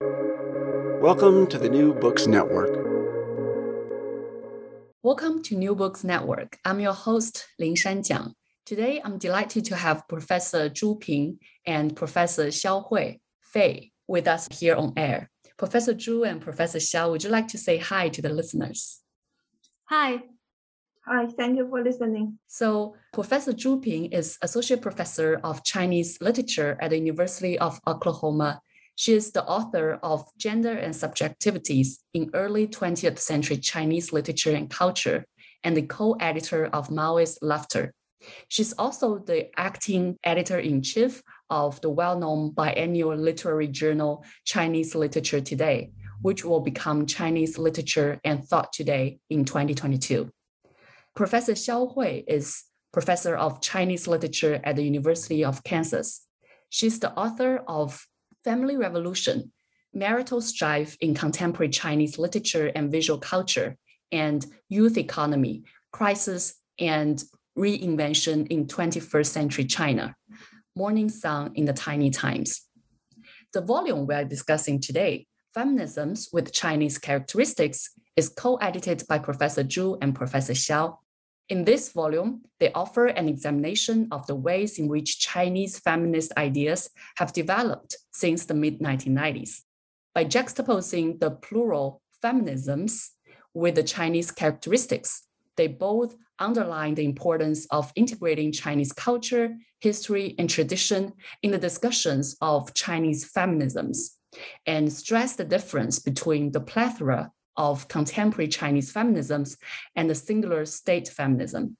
Welcome to the New Books Network. Welcome to New Books Network. I'm your host, Lin Shanjiang. Today, I'm delighted to have Professor Zhu Ping and Professor Xiao Hui Fei with us here on air. Professor Zhu and Professor Xiao, would you like to say hi to the listeners? Hi. Hi, thank you for listening. So, Professor Zhu Ping is Associate Professor of Chinese Literature at the University of Oklahoma she is the author of Gender and Subjectivities in Early 20th Century Chinese Literature and Culture and the co-editor of Maoist Laughter. She's also the acting editor-in-chief of the well-known biannual literary journal Chinese Literature Today, which will become Chinese Literature and Thought Today in 2022. Professor Xiao Hui is professor of Chinese literature at the University of Kansas. She's the author of family revolution, marital strife in contemporary Chinese literature and visual culture, and youth economy, crisis and reinvention in 21st century China, Morning Sun in the Tiny Times. The volume we are discussing today, Feminisms with Chinese Characteristics, is co-edited by Professor Zhu and Professor Xiao in this volume, they offer an examination of the ways in which Chinese feminist ideas have developed since the mid 1990s. By juxtaposing the plural feminisms with the Chinese characteristics, they both underline the importance of integrating Chinese culture, history, and tradition in the discussions of Chinese feminisms, and stress the difference between the plethora of contemporary Chinese feminisms and the singular state feminism.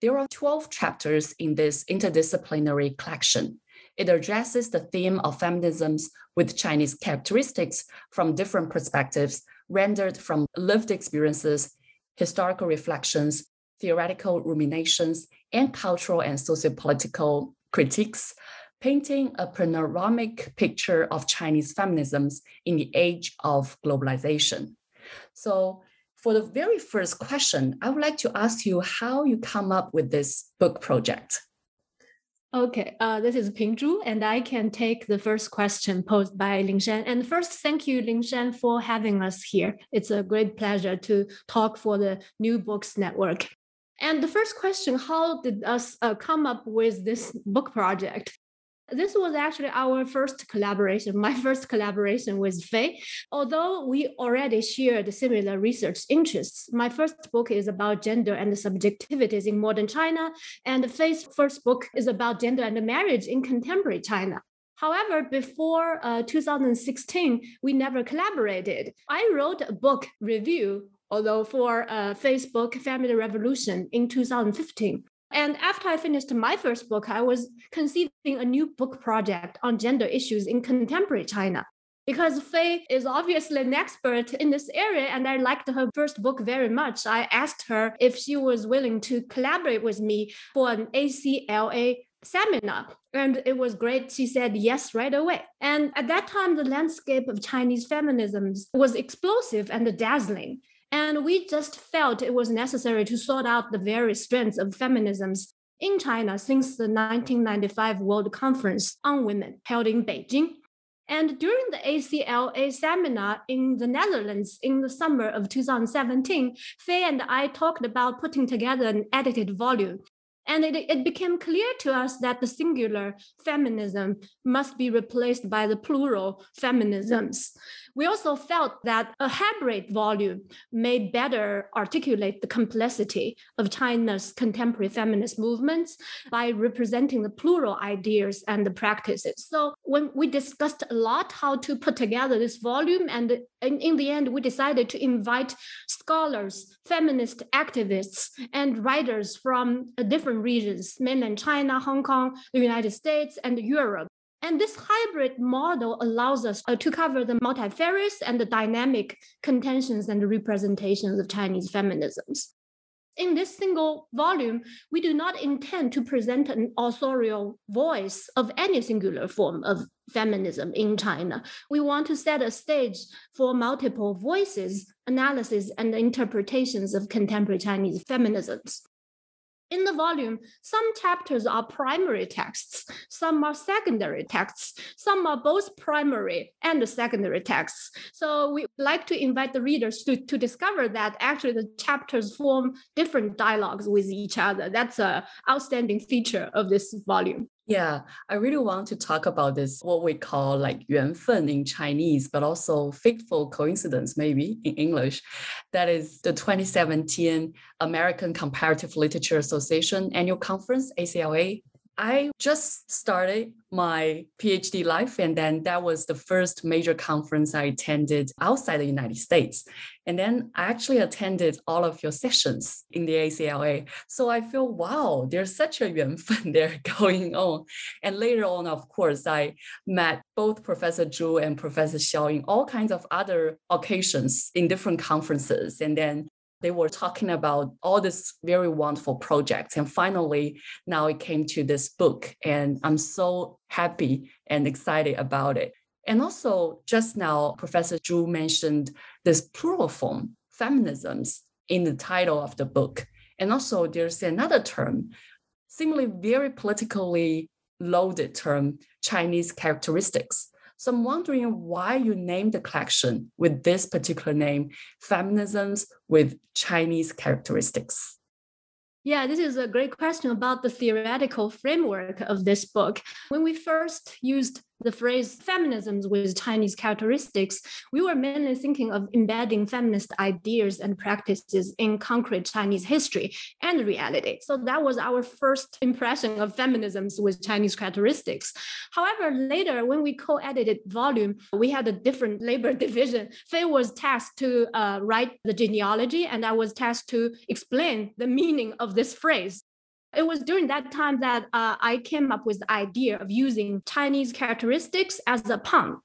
There are 12 chapters in this interdisciplinary collection. It addresses the theme of feminisms with Chinese characteristics from different perspectives, rendered from lived experiences, historical reflections, theoretical ruminations, and cultural and sociopolitical critiques, painting a panoramic picture of Chinese feminisms in the age of globalization. So for the very first question, I would like to ask you how you come up with this book project. Okay, uh, this is Ping Zhu, and I can take the first question posed by Ling Shan. And first, thank you, Ling Shan, for having us here. It's a great pleasure to talk for the New Books Network. And the first question, how did us uh, come up with this book project? This was actually our first collaboration, my first collaboration with Fei. Although we already shared similar research interests, my first book is about gender and subjectivities in modern China, and Fei's first book is about gender and marriage in contemporary China. However, before uh, 2016, we never collaborated. I wrote a book review, although for uh, Facebook Family Revolution in 2015. And after I finished my first book, I was conceiving a new book project on gender issues in contemporary China. Because Fei is obviously an expert in this area, and I liked her first book very much. I asked her if she was willing to collaborate with me for an ACLA seminar. And it was great. She said yes right away. And at that time, the landscape of Chinese feminism was explosive and dazzling. And we just felt it was necessary to sort out the various strands of feminisms in China since the 1995 World Conference on Women held in Beijing. And during the ACLA seminar in the Netherlands in the summer of 2017, Faye and I talked about putting together an edited volume and it, it became clear to us that the singular feminism must be replaced by the plural feminisms. We also felt that a hybrid volume may better articulate the complexity of China's contemporary feminist movements by representing the plural ideas and the practices. So when we discussed a lot how to put together this volume, and in, the end, we decided to invite scholars, feminist activists, and writers from different regions, mainland China, Hong Kong, the United States, and Europe and this hybrid model allows us uh, to cover the multifarious and the dynamic contentions and representations of Chinese feminisms. In this single volume, we do not intend to present an authorial voice of any singular form of feminism in China. We want to set a stage for multiple voices, analysis, and interpretations of contemporary Chinese feminisms. In the volume, some chapters are primary texts, some are secondary texts, some are both primary and secondary texts. So we like to invite the readers to, to discover that actually the chapters form different dialogues with each other. That's an outstanding feature of this volume. Yeah, I really want to talk about this, what we call like 缘分 in Chinese, but also fateful coincidence, maybe in English. That is the 2017 American Comparative Literature Association annual conference, ACLA. I just started my PhD life, and then that was the first major conference I attended outside the United States. And then I actually attended all of your sessions in the ACLA. So I feel, wow, there's such a 缘分 there going on. And later on, of course, I met both Professor Zhu and Professor Xiao in all kinds of other occasions in different conferences. And then they were talking about all this very wonderful projects. And finally now it came to this book and i'm so happy and excited about it. And also just now professor zhu mentioned this plural form feminisms in the title of the book. And also there's another term seemingly very politically loaded term chinese characteristics so I'm wondering why you named the collection with this particular name, Feminisms with Chinese Characteristics. Yeah, this is a great question about the theoretical framework of this book. When we first used the phrase feminisms with Chinese characteristics, we were mainly thinking of embedding feminist ideas and practices in concrete Chinese history and reality. So that was our first impression of feminisms with Chinese characteristics. However, later when we co-edited volume, we had a different labor division. Faye was tasked to uh, write the genealogy, and I was tasked to explain the meaning of this phrase. It was during that time that uh, I came up with the idea of using Chinese characteristics as a pun.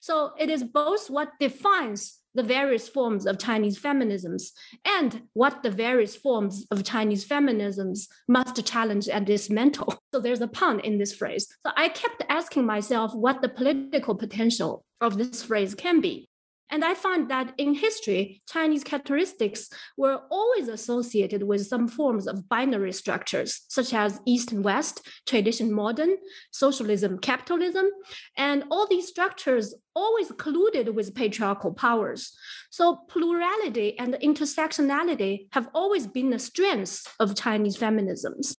So it is both what defines the various forms of Chinese feminisms and what the various forms of Chinese feminisms must challenge and dismantle. So there's a pun in this phrase. So I kept asking myself what the political potential of this phrase can be. And I found that in history, Chinese characteristics were always associated with some forms of binary structures, such as East and West, tradition modern, socialism, capitalism. And all these structures always colluded with patriarchal powers. So plurality and intersectionality have always been the strengths of Chinese feminisms.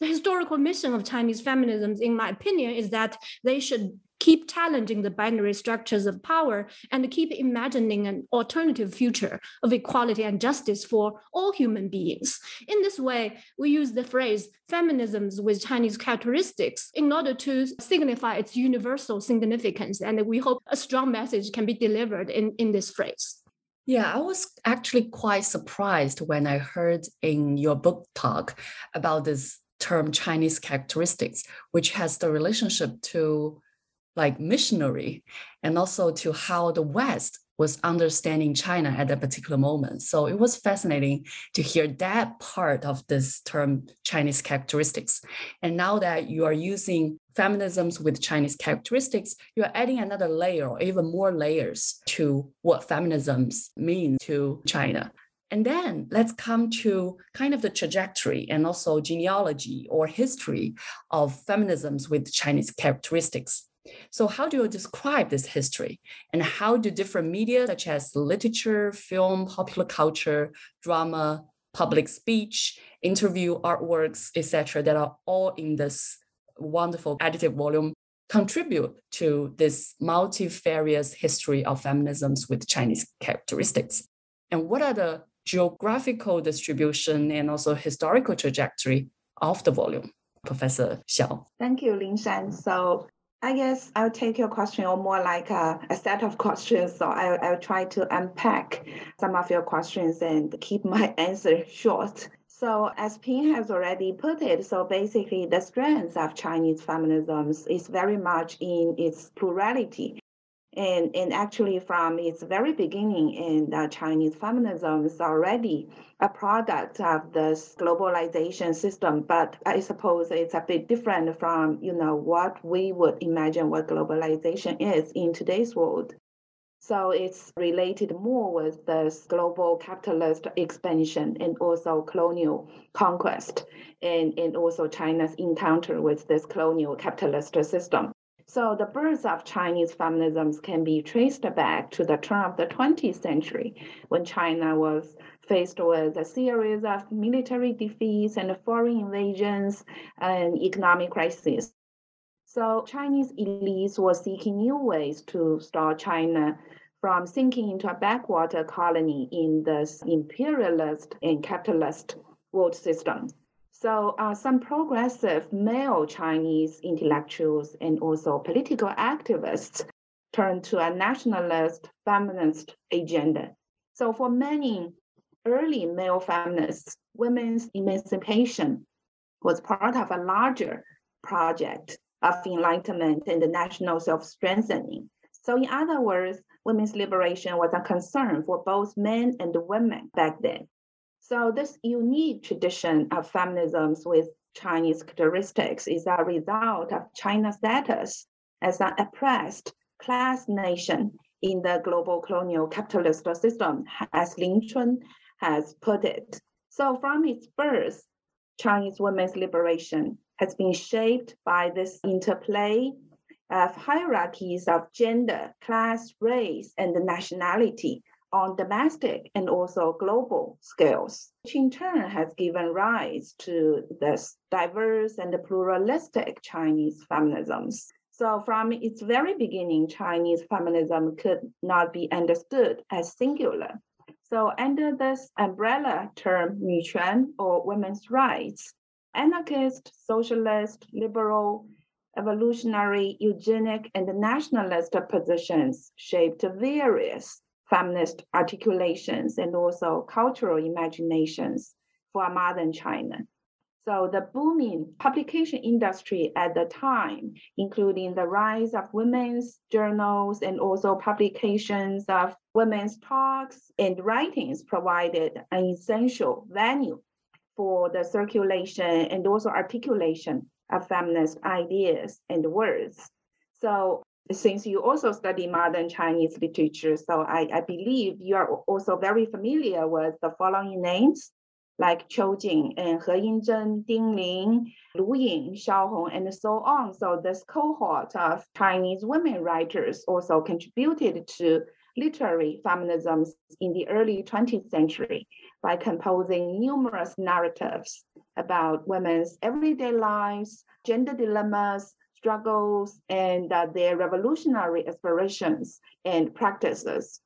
The historical mission of Chinese feminisms, in my opinion, is that they should keep challenging the binary structures of power and keep imagining an alternative future of equality and justice for all human beings. In this way, we use the phrase feminisms with Chinese characteristics in order to signify its universal significance. And we hope a strong message can be delivered in, in this phrase. Yeah, I was actually quite surprised when I heard in your book talk about this term Chinese characteristics, which has the relationship to like missionary and also to how the West was understanding China at that particular moment. So it was fascinating to hear that part of this term Chinese characteristics. And now that you are using feminisms with Chinese characteristics, you are adding another layer or even more layers to what feminisms mean to China. And then let's come to kind of the trajectory and also genealogy or history of feminisms with Chinese characteristics. So, how do you describe this history? And how do different media, such as literature, film, popular culture, drama, public speech, interview, artworks, etc., that are all in this wonderful additive volume, contribute to this multifarious history of feminisms with Chinese characteristics? And what are the geographical distribution and also historical trajectory of the volume? Professor Xiao. Thank you, Lin Shan. So I guess I'll take your question or more like a, a set of questions. So I'll, I'll try to unpack some of your questions and keep my answer short. So as Ping has already put it, so basically the strength of Chinese feminisms is very much in its plurality. And, and actually, from its very beginning in the Chinese feminism is already a product of this globalization system. But I suppose it's a bit different from you know what we would imagine what globalization is in today's world. So it's related more with this global capitalist expansion and also colonial conquest, and, and also China's encounter with this colonial capitalist system. So the birth of Chinese feminisms can be traced back to the turn of the 20th century when China was faced with a series of military defeats and foreign invasions and economic crises. So Chinese elites were seeking new ways to stop China from sinking into a backwater colony in this imperialist and capitalist world system. So uh, some progressive male Chinese intellectuals and also political activists turned to a nationalist feminist agenda. So for many early male feminists, women's emancipation was part of a larger project of enlightenment and the national self-strengthening. So in other words, women's liberation was a concern for both men and women back then. So this unique tradition of feminisms with Chinese characteristics is a result of China's status as an oppressed class nation in the global colonial capitalist system, as Lin Chun has put it. So from its birth, Chinese women's liberation has been shaped by this interplay of hierarchies of gender, class, race, and nationality on domestic and also global scales, which in turn has given rise to this diverse and pluralistic Chinese feminisms. So, from its very beginning, Chinese feminism could not be understood as singular. So, under this umbrella term, 女权 or women's rights, anarchist, socialist, liberal, evolutionary, eugenic, and nationalist positions shaped various feminist articulations and also cultural imaginations for modern China. So the booming publication industry at the time, including the rise of women's journals and also publications of women's talks and writings, provided an essential venue for the circulation and also articulation of feminist ideas and words. So since you also study modern Chinese literature, so I, I believe you are also very familiar with the following names like Qiu Jin and He-Yin Zhen, Ding Ling, Lu Yin, Xiao Hong, and so on. So this cohort of Chinese women writers also contributed to literary feminism in the early 20th century by composing numerous narratives about women's everyday lives, gender dilemmas, struggles and uh, their revolutionary aspirations and practices.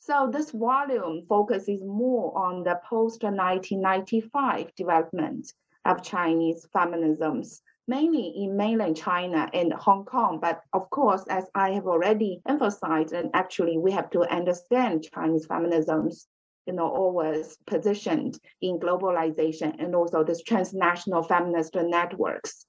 So this volume focuses more on the post-1995 development of Chinese feminisms, mainly in mainland China and Hong Kong. But of course, as I have already emphasized, and actually we have to understand Chinese feminisms, you know, always positioned in globalization and also this transnational feminist networks.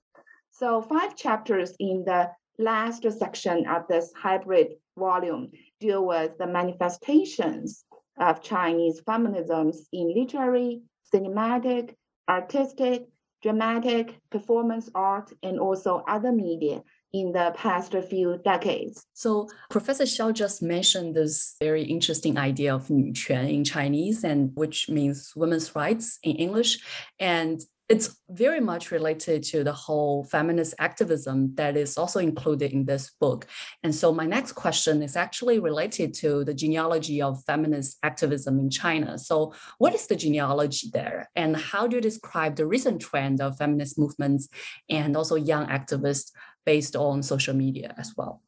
So five chapters in the last section of this hybrid volume deal with the manifestations of Chinese feminisms in literary, cinematic, artistic, dramatic, performance art, and also other media in the past few decades. So Professor Xiao just mentioned this very interesting idea of 女权 in Chinese, and which means women's rights in English. And it's very much related to the whole feminist activism that is also included in this book. And so my next question is actually related to the genealogy of feminist activism in China. So what is the genealogy there? And how do you describe the recent trend of feminist movements and also young activists based on social media as well?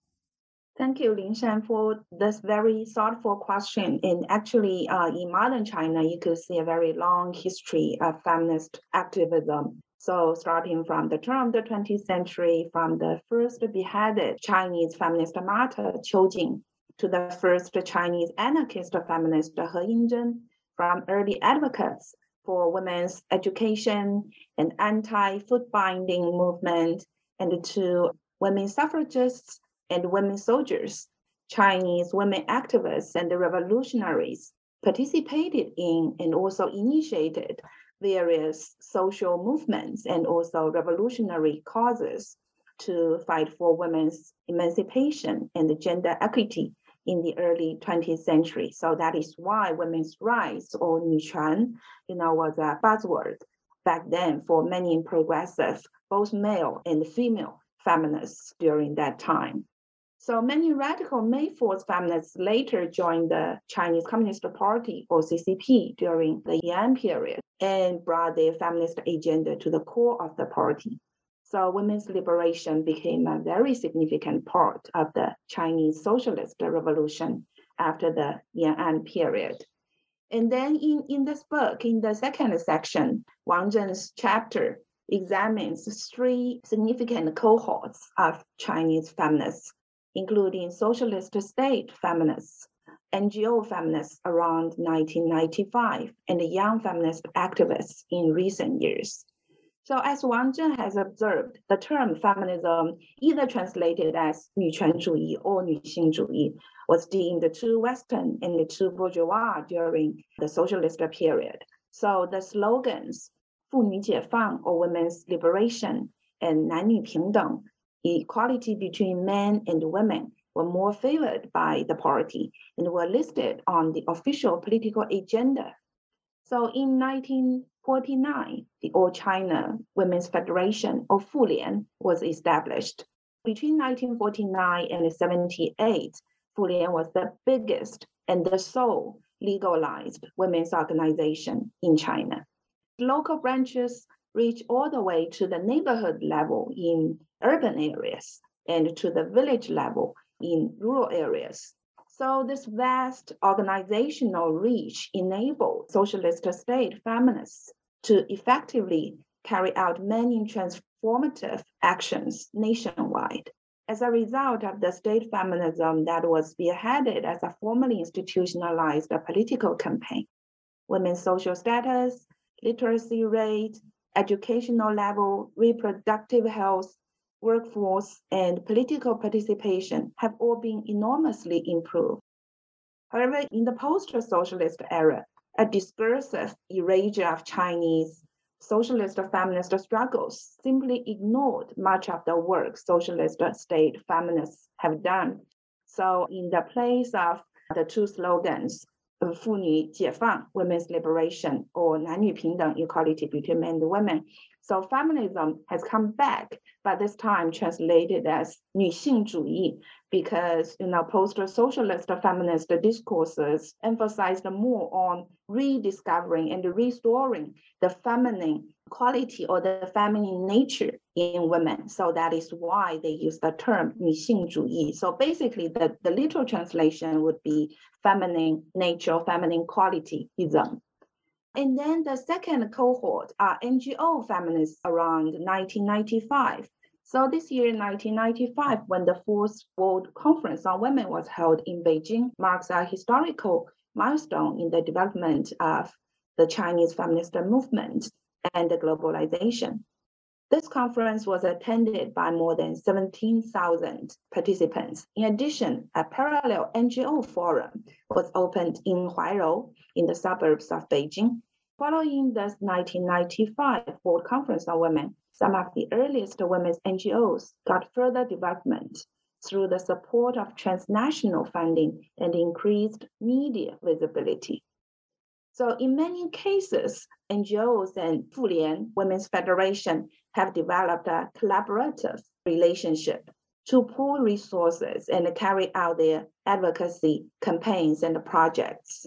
Thank you, Lin Shan, for this very thoughtful question. And actually, uh, in modern China, you could see a very long history of feminist activism. So, starting from the turn of the 20th century, from the first beheaded Chinese feminist martyr Qiu Jin to the first Chinese anarchist feminist He-Yin Zhen, from early advocates for women's education and anti-foot binding movement, and to women suffragists and women soldiers, Chinese women activists and the revolutionaries participated in and also initiated various social movements and also revolutionary causes to fight for women's emancipation and gender equity in the early 20th century. So that is why women's rights or 女权, you know, was a buzzword back then for many progressive, both male and female feminists during that time. So many radical May 4th feminists later joined the Chinese Communist Party or CCP during the Yan'an period and brought their feminist agenda to the core of the party. So women's liberation became a very significant part of the Chinese Socialist Revolution after the Yan'an period. And then in, in this book, in the second section, Wang Zhen's chapter examines three significant cohorts of Chinese feminists including socialist state feminists, NGO feminists around 1995, and young feminist activists in recent years. So as Wang Zhen has observed, the term feminism, either translated as 女权主义 or 女性主义, was deemed too Western and too bourgeois during the socialist period. So the slogans 妇女解放 or women's liberation and 男女平等 equality between men and women were more favored by the party and were listed on the official political agenda. So in 1949, the All China Women's Federation, or Fulian, was established. Between 1949 and 78, Fulian was the biggest and the sole legalized women's organization in China. Local branches reach all the way to the neighborhood level in urban areas and to the village level in rural areas. So this vast organizational reach enabled socialist state feminists to effectively carry out many transformative actions nationwide. As a result of the state feminism that was spearheaded as a formally institutionalized political campaign, women's social status, literacy rate, educational level, reproductive health, workforce, and political participation have all been enormously improved. However, in the post-socialist era, a discursive erasure of Chinese socialist feminist struggles simply ignored much of the work socialist state feminists have done. So in the place of the two slogans, 妇女解放 women's liberation or 男女平等 equality between men and women. So feminism has come back, but this time translated as 女性主义 because you know post-socialist feminist discourses emphasized more on rediscovering and restoring the feminine quality or the feminine nature in women. So that is why they use the term 女性主义. So basically the, the literal translation would be feminine nature, feminine quality ism. And then the second cohort are NGO feminists around 1995. So this year, 1995, when the fourth World Conference on Women was held in Beijing, marks a historical milestone in the development of the Chinese feminist movement and the globalization. This conference was attended by more than 17,000 participants. In addition, a parallel NGO forum was opened in Huairou in the suburbs of Beijing. Following the 1995 World Conference on Women, some of the earliest women's NGOs got further development through the support of transnational funding and increased media visibility. So in many cases, NGOs and Fulian Women's Federation have developed a collaborative relationship to pool resources and carry out their advocacy campaigns and projects.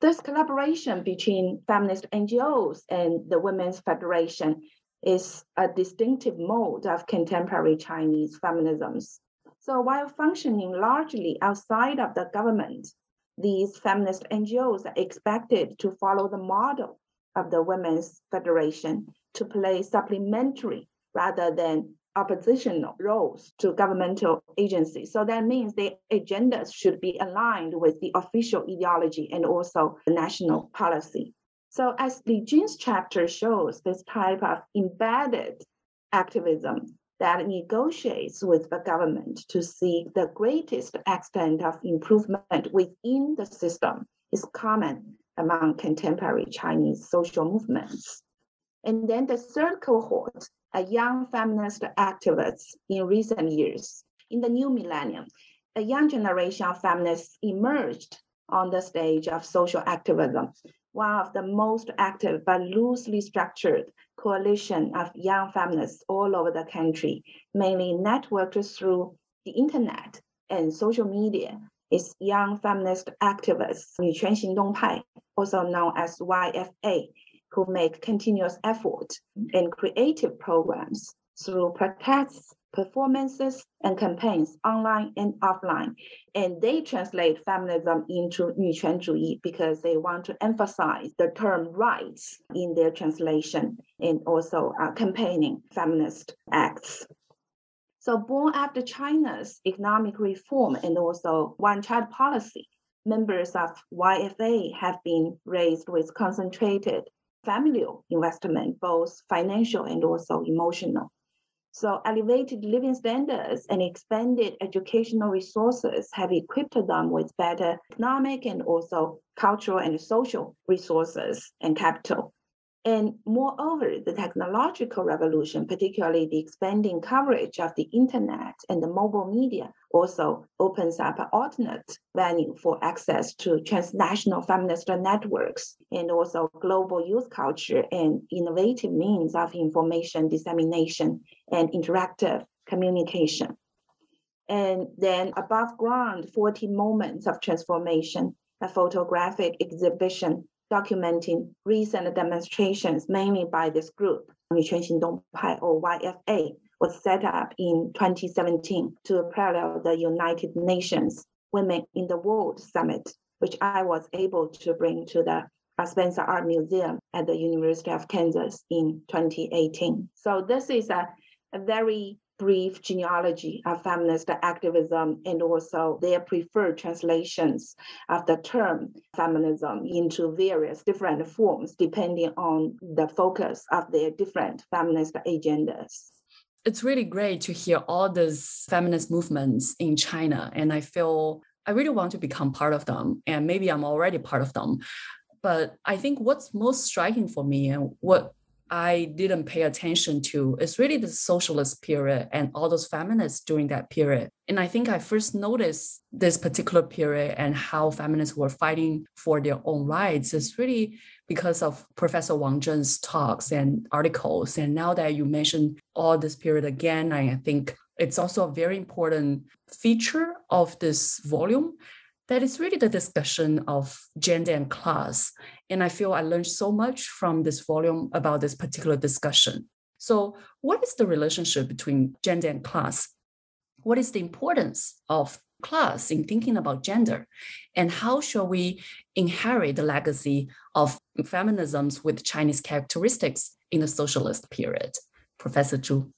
This collaboration between feminist NGOs and the Women's Federation is a distinctive mode of contemporary Chinese feminisms. So while functioning largely outside of the government, these feminist NGOs are expected to follow the model of the Women's Federation to play supplementary rather than oppositional roles to governmental agencies. So that means their agendas should be aligned with the official ideology and also the national policy. So as Li Jun's chapter shows, this type of embedded activism that negotiates with the government to seek the greatest extent of improvement within the system is common among contemporary Chinese social movements. And then the third cohort are young feminist activists in recent years. In the new millennium, a young generation of feminists emerged on the stage of social activism. One of the most active but loosely structured coalition of young feminists all over the country, mainly networked through the internet and social media, is Young Feminist Activists 女权行动派, also known as YFA, who make continuous effort and creative programs through protests, performances, and campaigns online and offline. And they translate feminism into 女权主义 because they want to emphasize the term rights in their translation and also uh, campaigning feminist acts. So born after China's economic reform and also one-child policy, members of YFA have been raised with concentrated familial investment, both financial and also emotional. So elevated living standards and expanded educational resources have equipped them with better economic and also cultural and social resources and capital. And moreover, the technological revolution, particularly the expanding coverage of the internet and the mobile media, also opens up an alternate venue for access to transnational feminist networks and also global youth culture and innovative means of information dissemination and interactive communication. And then above ground, 40 moments of transformation, a photographic exhibition documenting recent demonstrations, mainly by this group, Yuquan Pai or YFA, was set up in 2017 to parallel the United Nations Women in the World Summit, which I was able to bring to the Spencer Art Museum at the University of Kansas in 2018. So this is a a very brief genealogy of feminist activism and also their preferred translations of the term feminism into various different forms depending on the focus of their different feminist agendas. It's really great to hear all these feminist movements in China. And I feel I really want to become part of them. And maybe I'm already part of them. But I think what's most striking for me and what I didn't pay attention to is really the socialist period and all those feminists during that period. And I think I first noticed this particular period and how feminists were fighting for their own rights is really because of Professor Wang Zhen's talks and articles. And now that you mentioned all this period again, I think it's also a very important feature of this volume that is really the discussion of gender and class. And I feel I learned so much from this volume about this particular discussion. So, what is the relationship between gender and class? What is the importance of class in thinking about gender? And how shall we inherit the legacy of feminisms with Chinese characteristics in the socialist period? Professor Zhu.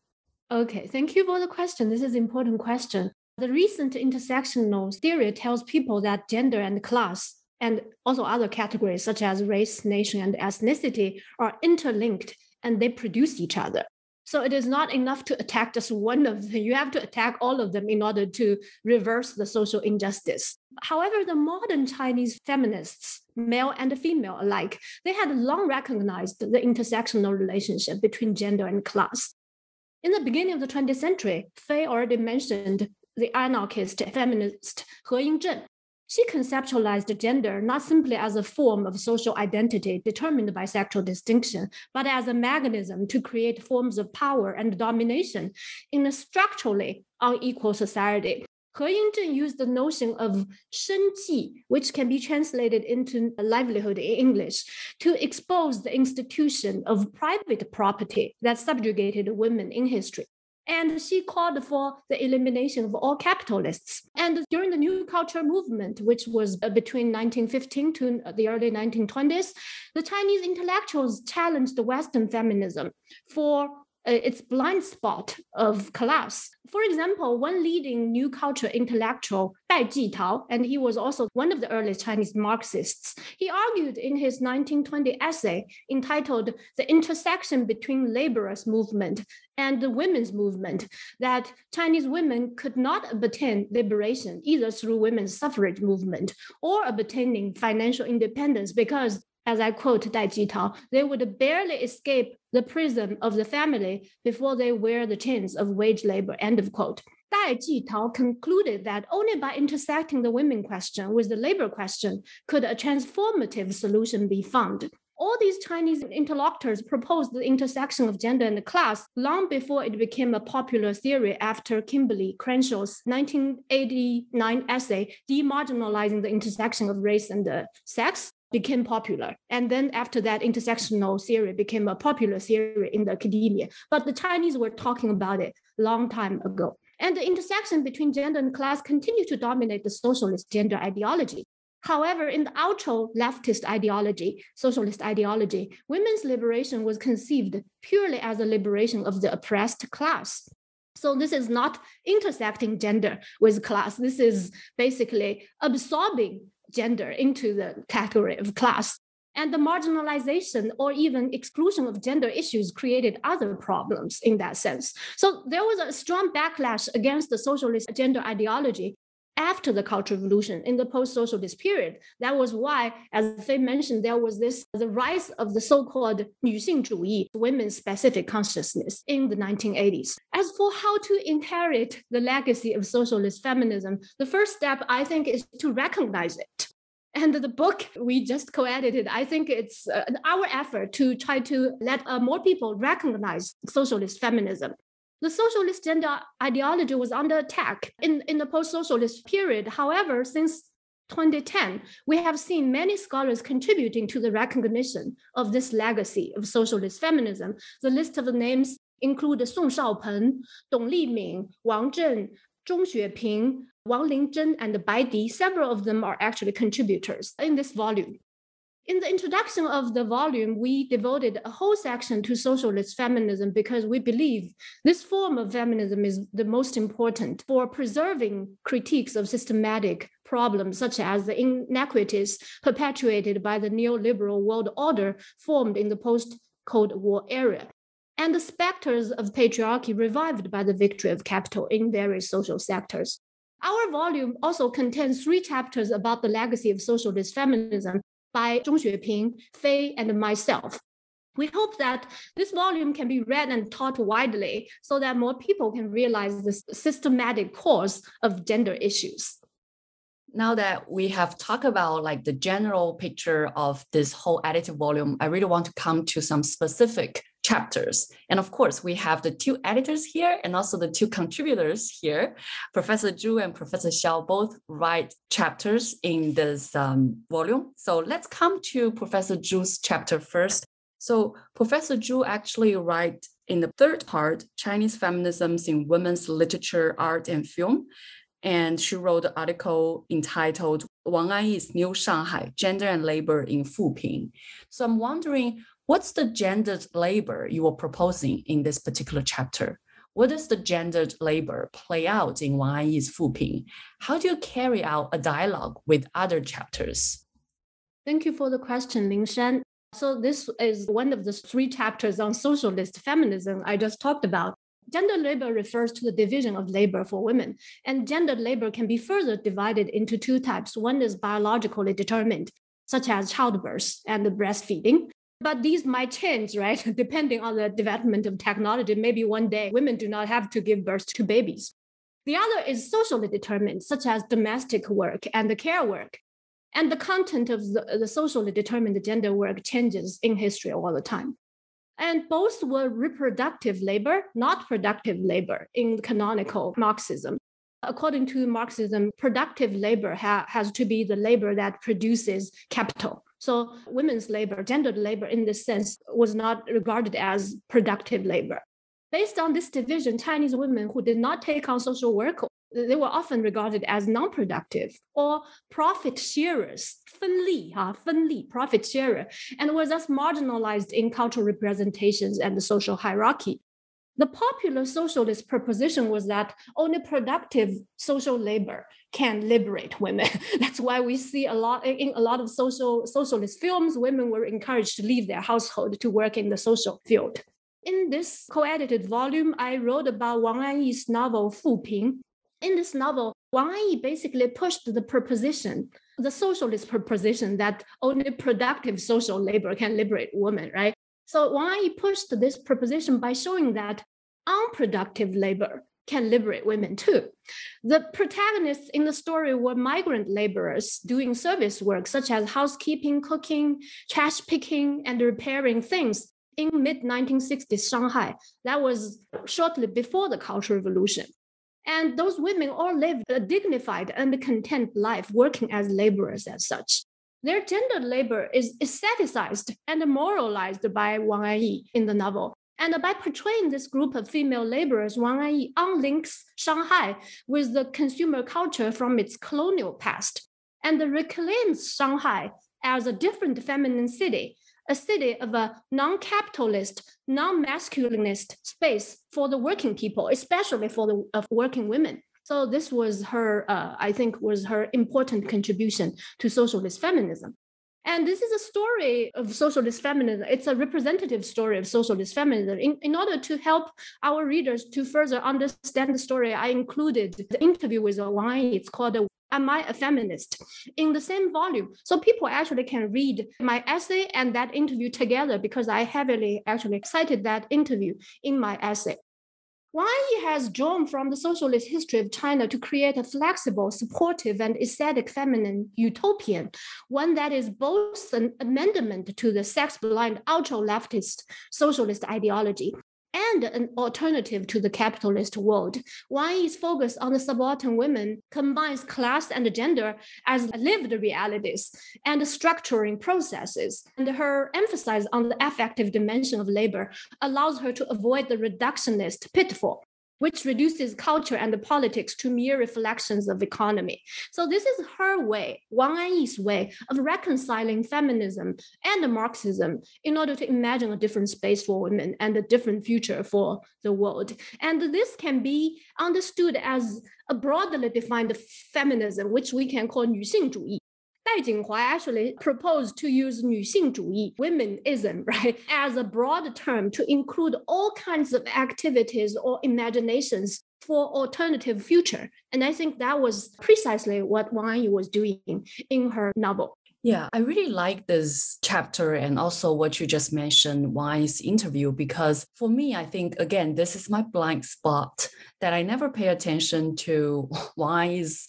Okay, thank you for the question. This is an important question. The recent intersectional theory tells people that gender and class, and also other categories such as race, nation, and ethnicity, are interlinked and they produce each other. So it is not enough to attack just one of them. You have to attack all of them in order to reverse the social injustice. However, the modern Chinese feminists, male and female alike, they had long recognized the intersectional relationship between gender and class. In the beginning of the 20th century, Fei already mentioned the anarchist feminist He-Yin Zhen, she conceptualized gender not simply as a form of social identity determined by sexual distinction, but as a mechanism to create forms of power and domination in a structurally unequal society. He-Yin Zhen used the notion of 生计, which can be translated into livelihood in English, to expose the institution of private property that subjugated women in history and she called for the elimination of all capitalists. And during the New Culture movement, which was uh, between 1915 to the early 1920s, the Chinese intellectuals challenged Western feminism for uh, Uh, its blind spot of class. For example, one leading new culture intellectual, Dai Jitao, and he was also one of the early Chinese Marxists, he argued in his 1920 essay entitled The Intersection Between Laborers' Movement and the Women's Movement that Chinese women could not obtain liberation either through women's suffrage movement or obtaining financial independence because as I quote Dai Jitao, they would barely escape the prison of the family before they wear the chains of wage labor, end of quote. Dai Jitao concluded that only by intersecting the women question with the labor question could a transformative solution be found. All these Chinese interlocutors proposed the intersection of gender and class long before it became a popular theory after Kimberlé Crenshaw's 1989 essay, Demarginalizing the Intersection of Race and uh, Sex, became popular. And then after that, intersectional theory became a popular theory in the academia. But the Chinese were talking about it long time ago. And the intersection between gender and class continued to dominate the socialist gender ideology. However, in the ultra leftist ideology, socialist ideology, women's liberation was conceived purely as a liberation of the oppressed class. So this is not intersecting gender with class. This is basically absorbing gender into the category of class. And the marginalization or even exclusion of gender issues created other problems in that sense. So there was a strong backlash against the socialist gender ideology after the Cultural Revolution in the post-socialist period. That was why, as they mentioned, there was this the rise of the so-called 女性主义, women-specific consciousness in the 1980s. As for how to inherit the legacy of socialist feminism, the first step I think is to recognize it. And the book we just co-edited, I think it's uh, our effort to try to let uh, more people recognize socialist feminism. The socialist gender ideology was under attack in, in the post-socialist period. However, since 2010, we have seen many scholars contributing to the recognition of this legacy of socialist feminism. The list of the names include Song Shaopeng, Dong Liming, Wang Zhen, Zhong Xueping, Wang Lingzhen, and Bai Di. Several of them are actually contributors in this volume. In the introduction of the volume, we devoted a whole section to socialist feminism because we believe this form of feminism is the most important for preserving critiques of systematic problems such as the inequities perpetuated by the neoliberal world order formed in the post Cold War era and the specters of patriarchy revived by the victory of capital in various social sectors. Our volume also contains three chapters about the legacy of socialist feminism by Zhong Xueping, Fei, and myself. We hope that this volume can be read and taught widely so that more people can realize the systematic cause of gender issues. Now that we have talked about like the general picture of this whole edited volume, I really want to come to some specific chapters. And of course, we have the two editors here and also the two contributors here. Professor Zhu and Professor Xiao both write chapters in this um, volume. So let's come to Professor Zhu's chapter first. So Professor Zhu actually write in the third part, Chinese feminisms in women's literature, art, and film. And she wrote an article entitled Wang Anyi's New Shanghai, Gender and Labor in Fuping. So I'm wondering, What's the gendered labor you are proposing in this particular chapter? What does the gendered labor play out in Wang Anyi's Fuping? How do you carry out a dialogue with other chapters? Thank you for the question, Ling Shan. So this is one of the three chapters on socialist feminism I just talked about. Gender labor refers to the division of labor for women, and gender labor can be further divided into two types. One is biologically determined, such as childbirth and breastfeeding. But these might change, right? Depending on the development of technology. Maybe one day women do not have to give birth to babies. The other is socially determined, such as domestic work and the care work. And the content of the, the socially determined gender work changes in history all the time. And both were reproductive labor, not productive labor in canonical Marxism. According to Marxism, productive labor ha- has to be the labor that produces capital. So women's labor, gendered labor in this sense, was not regarded as productive labor. Based on this division, Chinese women who did not take on social work, they were often regarded as non-productive or profit sharers, 分利, ha, 分利, profit sharer, and were thus marginalized in cultural representations and the social hierarchy. The popular socialist proposition was that only productive social labor can liberate women. That's why we see a lot in a lot of social socialist films, women were encouraged to leave their household to work in the social field. In this co-edited volume, I wrote about Wang Anyi's novel Fu Ping. In this novel, Wang Anyi basically pushed the proposition, the socialist proposition that only productive social labor can liberate women, right? So Wang Anyi pushed this proposition by showing that unproductive labor can liberate women too. The protagonists in the story were migrant laborers doing service work such as housekeeping, cooking, trash picking, and repairing things in mid 1960s Shanghai. That was shortly before the Cultural Revolution. And those women all lived a dignified and content life working as laborers as such. Their gendered labor is aestheticized and moralized by Wang Anyi in the novel. And by portraying this group of female laborers, Wang Anyi unlinks Shanghai with the consumer culture from its colonial past and reclaims Shanghai as a different feminine city a city of a non-capitalist, non-masculinist space for the working people, especially for the working women. So this was her, uh, I think, was her important contribution to socialist feminism. And this is a story of socialist feminism. It's a representative story of socialist feminism. In, in order to help our readers to further understand the story, I included the interview with Wang. It's called Am I a Feminist? in the same volume. So people actually can read my essay and that interview together because I heavily actually cited that interview in my essay. Wang Anyi has drawn from the socialist history of China to create a flexible, supportive, and aesthetic feminine utopian, one that is both an amendment to the sex blind ultra leftist socialist ideology and an alternative to the capitalist world. One is focused on the subaltern women, combines class and gender as lived realities and structuring processes. And her emphasis on the affective dimension of labor allows her to avoid the reductionist pitfall which reduces culture and politics to mere reflections of economy. So this is her way, Wang Anyi's way of reconciling feminism and Marxism in order to imagine a different space for women and a different future for the world. And this can be understood as a broadly defined feminism, which we can call 女性主义. Dai Jinghua actually proposed to use 女性主义 womenism, right, as a broad term to include all kinds of activities or imaginations for alternative future. And I think that was precisely what Wang Yi was doing in her novel. Yeah, I really like this chapter and also what you just mentioned, Wang's interview, because for me, I think, again, this is my blind spot that I never pay attention to Wang's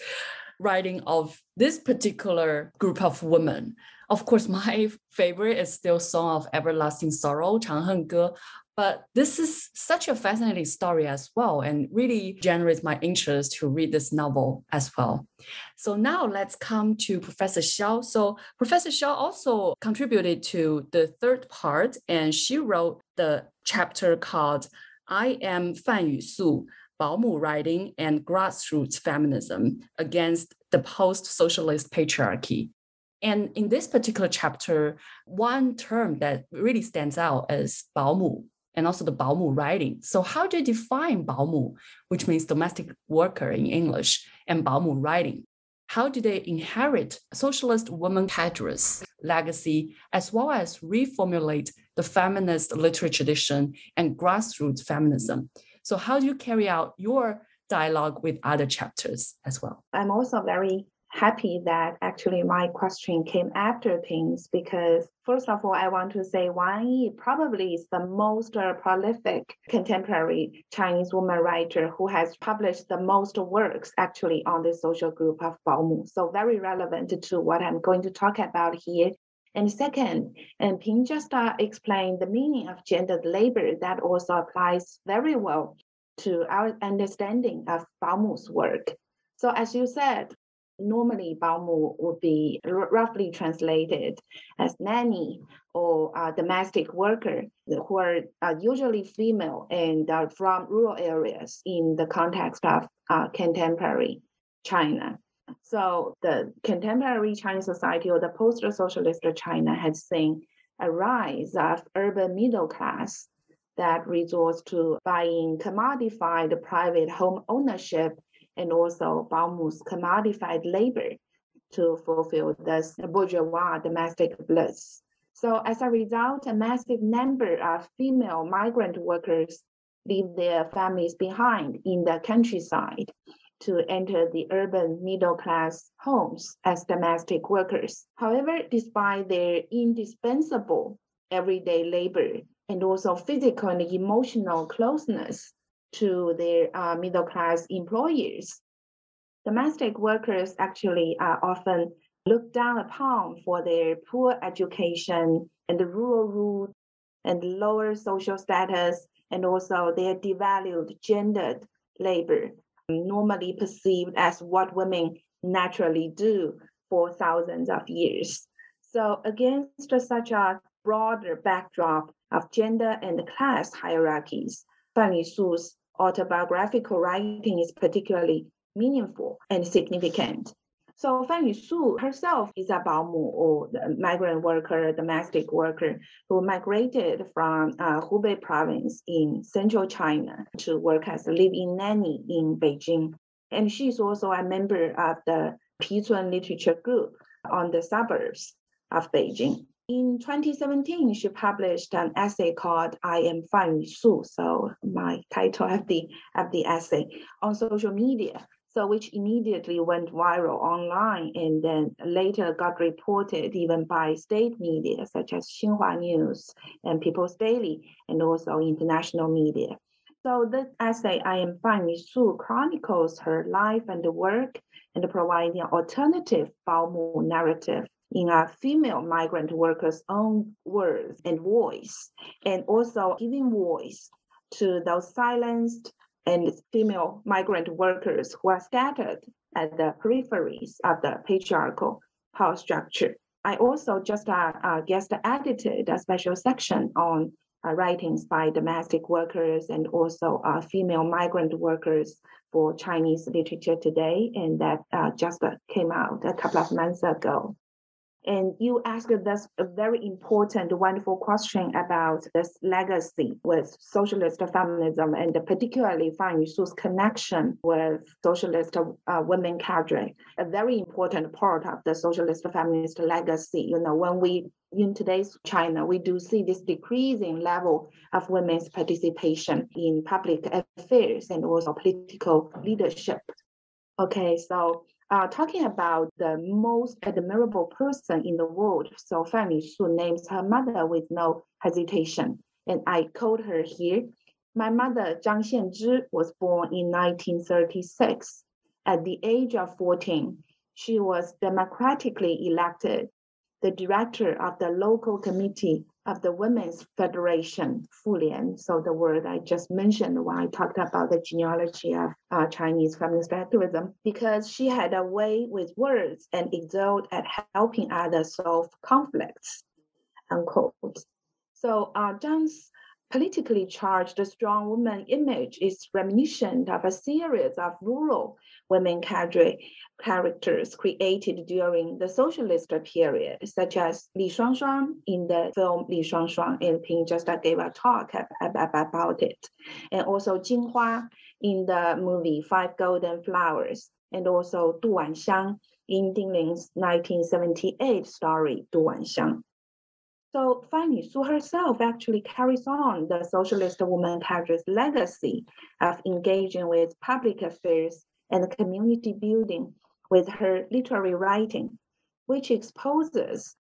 writing of this particular group of women. Of course, my favorite is still Song of Everlasting Sorrow, 长恨歌, but this is such a fascinating story as well, and really generates my interest to read this novel as well. So now let's come to Professor Xiao. So Professor Xiao also contributed to the third part, and she wrote the chapter called "I Am Fan Yusu." Baomu writing and grassroots feminism against the post-socialist patriarchy. And in this particular chapter, one term that really stands out is Baomu and also the Baomu writing. So how do you define Baomu, which means domestic worker in English, and Baomu writing? how do they inherit socialist women cadres legacy as well as reformulate the feminist literary tradition and grassroots feminism? So how do you carry out your dialogue with other chapters as well? I'm also very happy that actually my question came after Ping's because first of all, I want to say Wang Anyi probably is the most prolific contemporary Chinese woman writer who has published the most works actually on the social group of Baomu. So very relevant to what I'm going to talk about here. And second, and Ping just uh, explained the meaning of gendered labor that also applies very well to our understanding of Baomu's work. So as you said, normally Baomu would be r- roughly translated as nanny or uh, domestic worker who are uh, usually female and are from rural areas in the context of uh, contemporary China. So the contemporary Chinese society or the post-socialist China has seen a rise of urban middle class that resorts to buying commodified private home ownership and also Baomu's commodified labor to fulfill this bourgeois domestic bliss. So as a result, a massive number of female migrant workers leave their families behind in the countryside to enter the urban middle class homes as domestic workers. However, despite their indispensable everyday labor and also physical and emotional closeness to their uh, middle class employers. Domestic workers actually are often looked down upon for their poor education and the rural root and lower social status, and also their devalued gendered labor, normally perceived as what women naturally do for thousands of years. So, against such a broader backdrop of gender and class hierarchies, Fan Yusu's autobiographical writing is particularly meaningful and significant. So Fan Yusu herself is a Baomu or migrant worker, domestic worker who migrated from uh, Hubei province in central China to work as a living nanny in Beijing. And she's also a member of the Picun literature group on the suburbs of Beijing. In 2017, she published an essay called I Am Fan Yusu. So my title of the, of the essay on social media. So which immediately went viral online and then later got reported even by state media such as Xinhua News and People's Daily and also international media. So this essay, I Am Fan Yusu, chronicles her life and work and providing an alternative Baomu narrative in a female migrant workers' own words and voice, and also giving voice to those silenced and female migrant workers who are scattered at the peripheries of the patriarchal power structure. I also just uh, uh, guest edited a special section on uh, writings by domestic workers and also uh, female migrant workers for Chinese literature today, and that uh, just came out a couple of months ago. And you asked us a very important, wonderful question about this legacy with socialist feminism and particularly Fan Yusu's connection with socialist uh, women cadre, a very important part of the socialist feminist legacy. You know, when we in today's China, we do see this decreasing level of women's participation in public affairs and also political leadership. Okay, so uh, talking about the most admirable person in the world. So Fan Yusu names her mother with no hesitation. And I quote her here. My mother, Zhang Xianzhi, was born in 1936. At the age of 14, she was democratically elected the director of the local committee of the Women's Federation, Fulian. So the word I just mentioned when I talked about the genealogy of uh, Chinese feminist activism, because she had a way with words and excelled at helping others solve conflicts, unquote. So uh, Zhang's politically charged strong woman image is reminiscent of a series of rural women cadre characters created during the socialist period, such as Li Shuangshuang in the film Li Shuangshuang, and Ping just gave a talk about it, and also Jinghua in the movie Five Golden Flowers, and also Du Wanxiang in Ding Ling's 1978 story, Du Wanxiang. So Fan Yusu herself actually carries on the socialist woman cadre's legacy of engaging with public affairs and community building with her literary writing, which exposes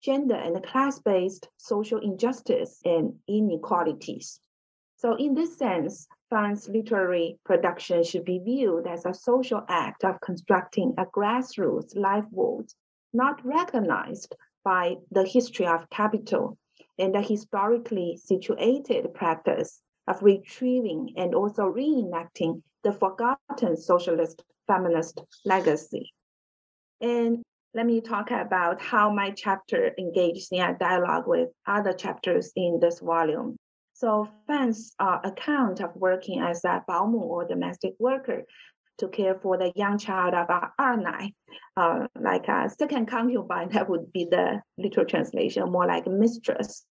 gender and class-based social injustice and inequalities. So in this sense, Fan's literary production should be viewed as a social act of constructing a grassroots life world not recognized by the history of capital and the historically situated practice of retrieving and also reenacting the forgotten socialist feminist legacy. And let me talk about how my chapter engages in a dialogue with other chapters in this volume. So Fan's uh, account of working as a baomu or domestic worker to care for the young child of ernai, uh, like a second concubine, that would be the literal translation, more like mistress,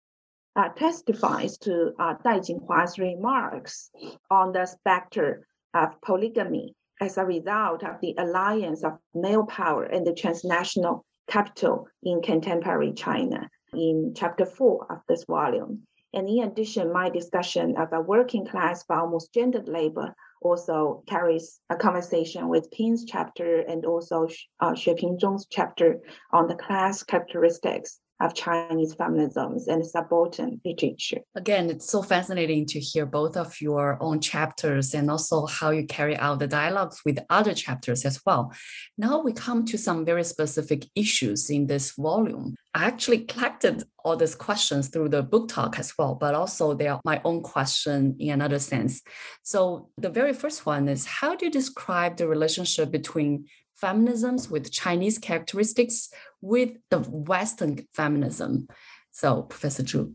uh, testifies to uh, Dai Jinghua's remarks on the specter of polygamy as a result of the alliance of male power and the transnational capital in contemporary China in chapter four of this volume. And in addition, my discussion of a working class for almost gendered labor also carries a conversation with Ping's chapter and also uh, Xueping Zhong's chapter on the class characteristics of Chinese feminisms and subaltern literature. Again, it's so fascinating to hear both of your own chapters and also how you carry out the dialogues with other chapters as well. Now we come to some very specific issues in this volume. I actually collected all these questions through the book talk as well, but also they are my own question in another sense. So the very first one is how do you describe the relationship between feminisms with Chinese characteristics with the Western feminism? So, Professor Zhu.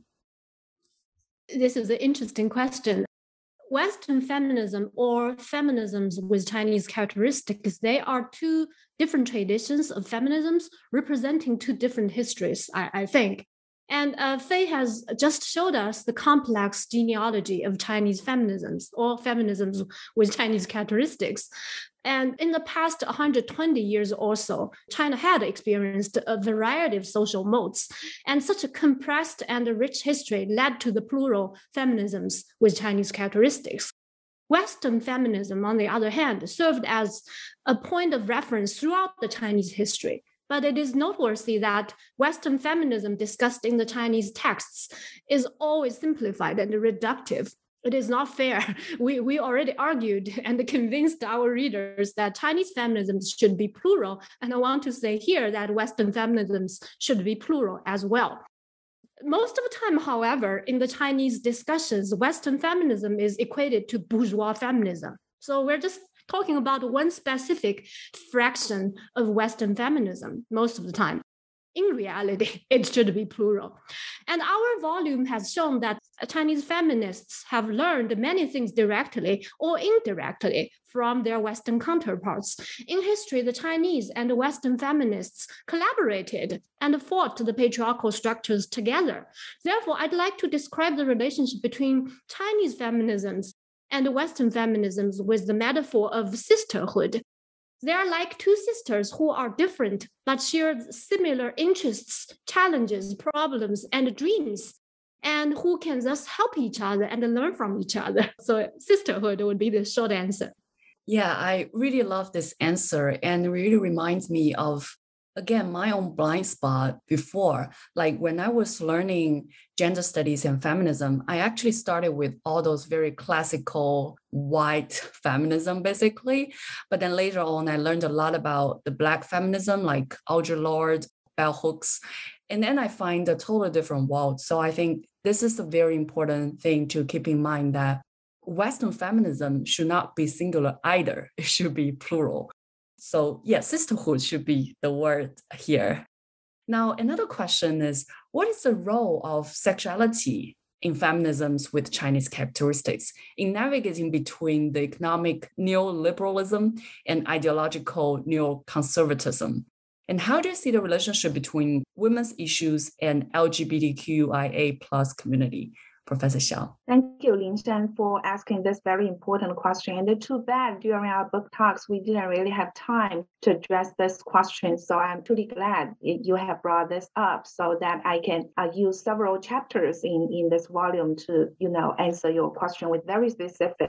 This is an interesting question. Western feminism or feminisms with Chinese characteristics, they are two different traditions of feminisms representing two different histories, I, I think. And uh, Fei has just showed us the complex genealogy of Chinese feminisms or feminisms with Chinese characteristics. And in the past 120 years or so, China had experienced a variety of social modes. And such a compressed and rich history led to the plural feminisms with Chinese characteristics. Western feminism, on the other hand, served as a point of reference throughout the Chinese history. But it is noteworthy that Western feminism discussed in the Chinese texts is always simplified and reductive. It is not fair. We, we already argued and convinced our readers that Chinese feminisms should be plural. And I want to say here that Western feminisms should be plural as well. Most of the time, however, in the Chinese discussions, Western feminism is equated to bourgeois feminism. So we're just talking about one specific fraction of Western feminism most of the time. In reality, it should be plural. And our volume has shown that Chinese feminists have learned many things directly or indirectly from their Western counterparts. In history, the Chinese and Western feminists collaborated and fought the patriarchal structures together. Therefore, I'd like to describe the relationship between Chinese feminisms and Western feminisms with the metaphor of sisterhood. They are like two sisters who are different but share similar interests, challenges, problems, and dreams, and who can thus help each other and learn from each other. So, sisterhood would be the short answer. Yeah, I really love this answer and really reminds me of again my own blind spot before like when i was learning gender studies and feminism i actually started with all those very classical white feminism basically. But then later on i learned a lot about the black feminism like audre lorde bell hooks and then i find a totally different world. So i think this is a very important thing to keep in mind that western feminism should not be singular either. It should be plural so, yeah, sisterhood should be the word here. Now, another question is what is the role of sexuality in feminisms with Chinese characteristics in navigating between the economic neoliberalism and ideological neoconservatism? And how do you see the relationship between women's issues and LGBTQIA plus community? Professor Xiao. Thank you, Lingshan, for asking this very important question. And too bad during our book talks, we didn't really have time to address this question. So I'm truly glad you have brought this up so that I can uh, use several chapters in, in this volume to, you know, answer your question with very specific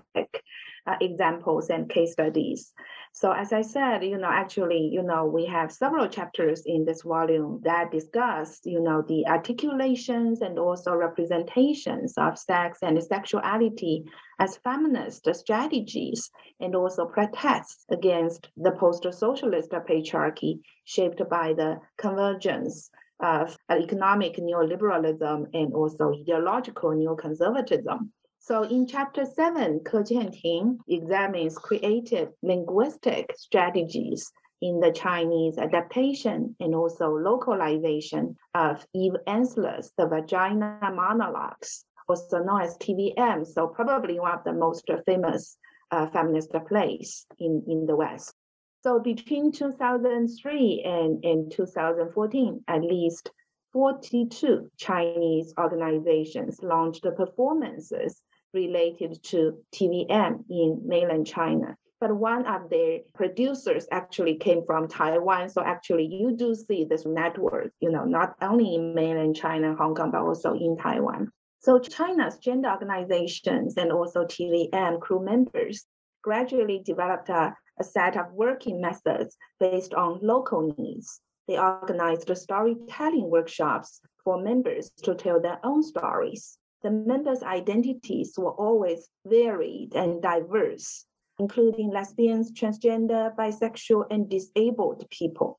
uh, examples and case studies. So as I said, you know, actually, you know, we have several chapters in this volume that discuss, you know, the articulations and also representations of sex and sexuality as feminist strategies and also protests against the post-socialist patriarchy shaped by the convergence of economic neoliberalism and also ideological neoconservatism. So in chapter seven, Ke Qianting examines creative linguistic strategies in the Chinese adaptation and also localization of Eve Ensler's The Vagina Monologues, also known as TVM. So probably one of the most famous uh, feminist plays in, in the West. So between 2003 and, and 2014, at least 42 Chinese organizations launched performances related to TVM in mainland China. But one of the producers actually came from Taiwan. So actually you do see this network, you know, not only in mainland China, Hong Kong, but also in Taiwan. So China's gender organizations and also TVM crew members gradually developed a, a set of working methods based on local needs. They organized storytelling workshops for members to tell their own stories the members' identities were always varied and diverse, including lesbians, transgender, bisexual, and disabled people.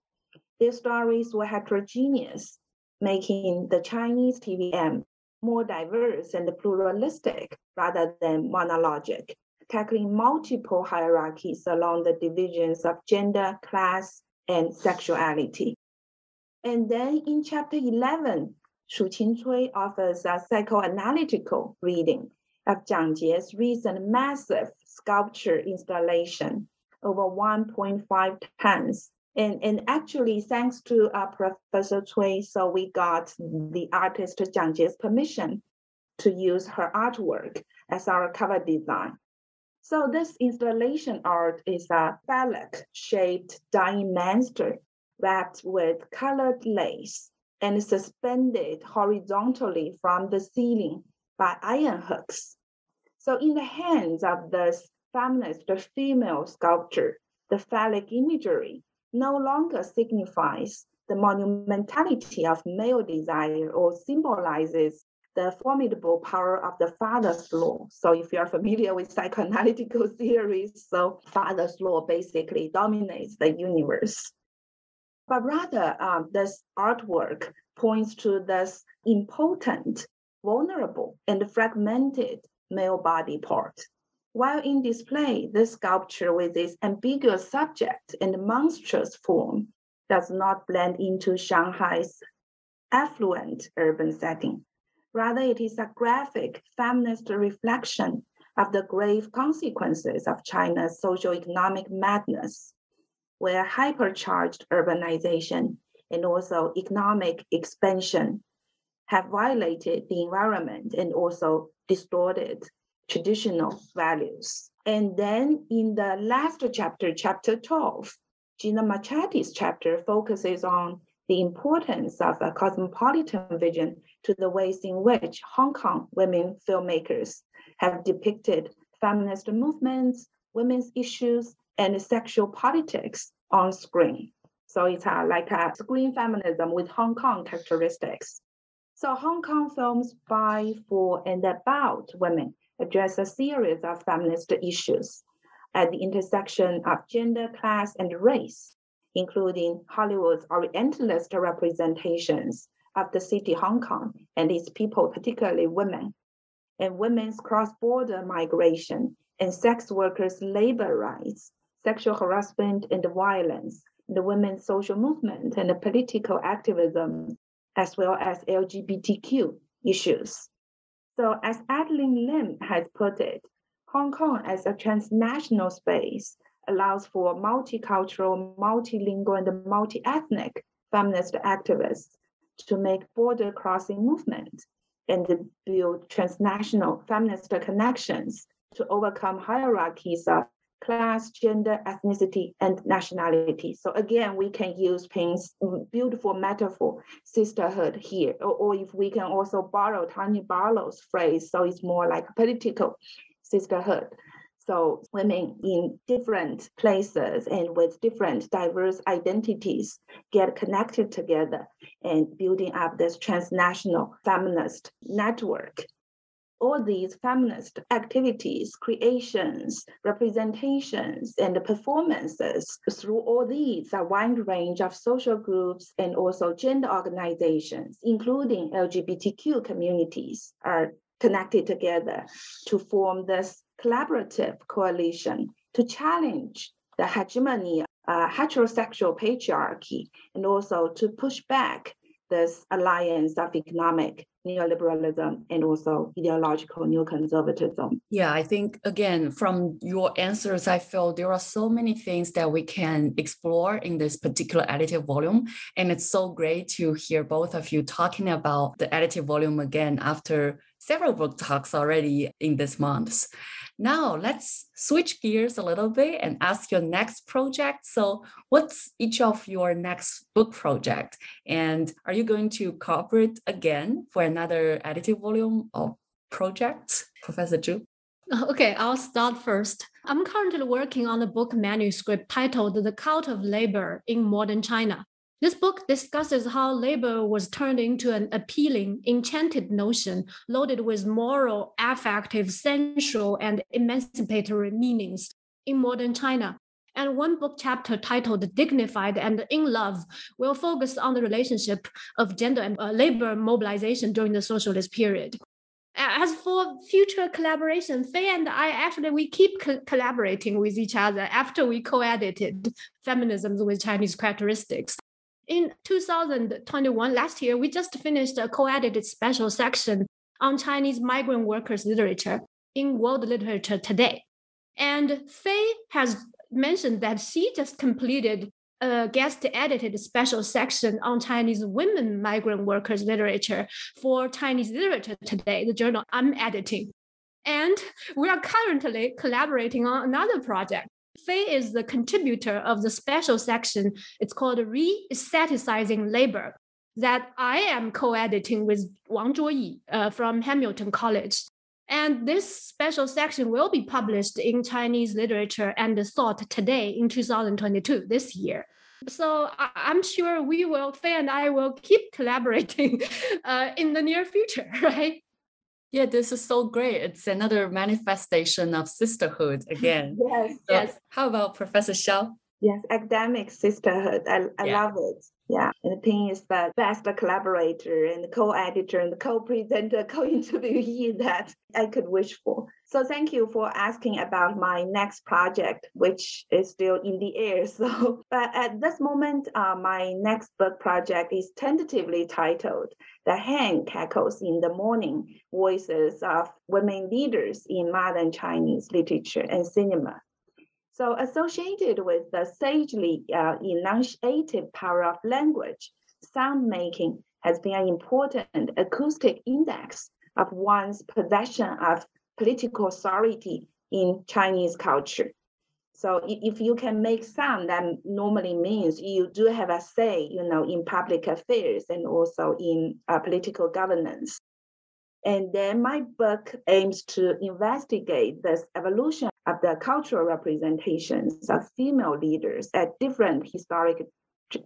Their stories were heterogeneous, making the Chinese TVM more diverse and pluralistic rather than monologic, tackling multiple hierarchies along the divisions of gender, class, and sexuality. And then in chapter 11, Shuqin Cui offers a psychoanalytical reading of Jiang Jie's recent massive sculpture installation over 1.5 tons. And, and actually, thanks to uh, Professor Cui, so we got the artist Jiang Jie's permission to use her artwork as our cover design. So this installation art is a phallic-shaped dying monster wrapped with colored lace and suspended horizontally from the ceiling by iron hooks. So, in the hands of this feminist the female sculptor, the phallic imagery no longer signifies the monumentality of male desire or symbolizes the formidable power of the father's law. So, if you are familiar with psychoanalytical theories, so father's law basically dominates the universe but rather um, this artwork points to this important, vulnerable, and fragmented male body part. While in display, this sculpture with its ambiguous subject and monstrous form does not blend into Shanghai's affluent urban setting. Rather, it is a graphic feminist reflection of the grave consequences of China's socio-economic madness where hypercharged urbanization and also economic expansion have violated the environment and also distorted traditional values. And then in the last chapter, chapter 12, Gina Marchetti's chapter focuses on the importance of a cosmopolitan vision to the ways in which Hong Kong women filmmakers have depicted feminist movements, women's issues, and sexual politics on screen. So it's uh, like a screen feminism with Hong Kong characteristics. So Hong Kong films by, for, and about women address a series of feminist issues at the intersection of gender, class, and race, including Hollywood's Orientalist representations of the city Hong Kong and its people, particularly women, and women's cross-border migration and sex workers' labor rights sexual harassment and violence, the women's social movement and the political activism, as well as LGBTQ issues. So, as Adelyn Lim has put it, Hong Kong as a transnational space allows for multicultural, multilingual, and multi ethnic feminist activists to make border crossing movement and build transnational feminist connections to overcome hierarchies of class, gender, ethnicity, and nationality. So again, we can use Ping's beautiful metaphor, sisterhood here, or, or if we can also borrow Tani Barlow's phrase, so it's more like political sisterhood. So women in different places and with different diverse identities get connected together and building up this transnational feminist network all these feminist activities, creations, representations, and performances through all these a wide range of social groups and also gender organizations, including LGBTQ communities, are connected together to form this collaborative coalition to challenge the hegemony, uh, heterosexual patriarchy, and also to push back this alliance of economic neoliberalism and also ideological neoconservatism. Yeah, I think again, from your answers, I feel there are so many things that we can explore in this particular additive volume. And it's so great to hear both of you talking about the additive volume again after several book talks already in this month. Now let's switch gears a little bit and ask your next project. So what's each of your next book project? And are you going to cooperate again for another additive volume of project, Professor Zhu? Okay, I'll start first. I'm currently working on a book manuscript titled The Cult of Labor in Modern China. This book discusses how labor was turned into an appealing, enchanted notion loaded with moral, affective, sensual, and emancipatory meanings in modern China. And one book chapter titled Dignified and in Love will focus on the relationship of gender and uh, labor mobilization during the socialist period. As for future collaboration, Faye and I actually we keep co- collaborating with each other after we co-edited Feminisms with Chinese Characteristics in 2021, last year, we just finished a co-edited special section on Chinese migrant workers literature in World Literature Today. And Faye has mentioned that she just completed a guest edited special section on Chinese women migrant workers literature for Chinese Literature Today, the journal I'm editing. And we are currently collaborating on another project Fei is the contributor of the special section. It's called Re-Aestheticizing Labor that I am co-editing with Wang Zhuoyi uh, from Hamilton College. And this special section will be published in Chinese Literature and Thought today in 2022, this year. So I- am sure we will, Fei and I will keep collaborating uh, in the near future, right? Yeah, this is so great. It's another manifestation of sisterhood again. yes. So yes. How about Professor Xiao? Yes, academic sisterhood. I, I yeah. love it. Yeah. And Ping is the best collaborator and co-editor and co-presenter, co-interviewee that I could wish for. So thank you for asking about my next project, which is still in the air. So, but at this moment, uh, my next book project is tentatively titled "The Hen Cackles in the Morning: Voices of Women Leaders in Modern Chinese Literature and Cinema." So, associated with the sagely uh, enunciative power of language, sound making has been an important acoustic index of one's possession of political authority in Chinese culture. So if you can make sound, that normally means you do have a say, you know, in public affairs and also in uh, political governance. And then my book aims to investigate this evolution of the cultural representations of female leaders at different historic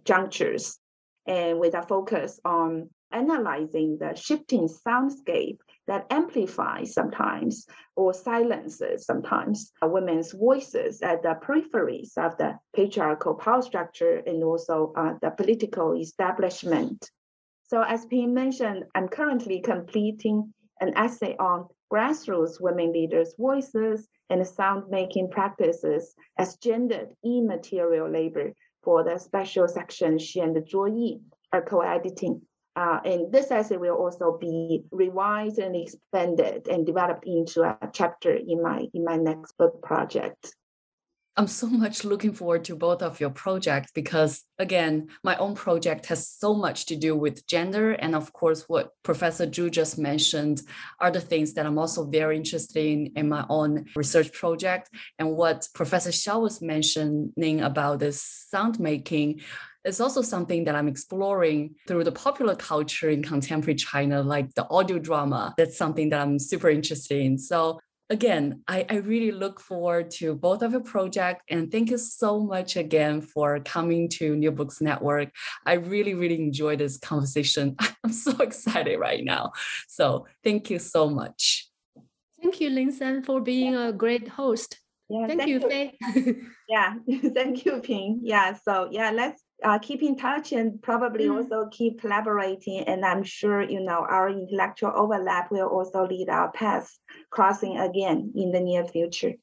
junctures, and with a focus on analyzing the shifting soundscape that amplifies sometimes or silences sometimes women's voices at the peripheries of the patriarchal power structure and also uh, the political establishment. So, as Ping mentioned, I'm currently completing an essay on grassroots women leaders' voices and sound making practices as gendered immaterial labor for the special section she and Zhuo are co-editing uh, and this essay will also be revised and expanded and developed into a chapter in my in my next book project. I'm so much looking forward to both of your projects because, again, my own project has so much to do with gender. And of course, what Professor Zhu just mentioned are the things that I'm also very interested in in my own research project. And what Professor Xiao was mentioning about this sound making is also something that I'm exploring through the popular culture in contemporary China, like the audio drama. That's something that I'm super interested in. So again, I, I really look forward to both of your project and thank you so much again for coming to New Books Network. I really, really enjoyed this conversation. I'm so excited right now. So thank you so much. Thank you, Lingshan, for being a great host. Yeah, thank, thank you, Fei. yeah, thank you, Ping. Yeah, so yeah, let's uh, keep in touch and probably mm. also keep collaborating. And I'm sure, you know, our intellectual overlap will also lead our paths crossing again in the near future.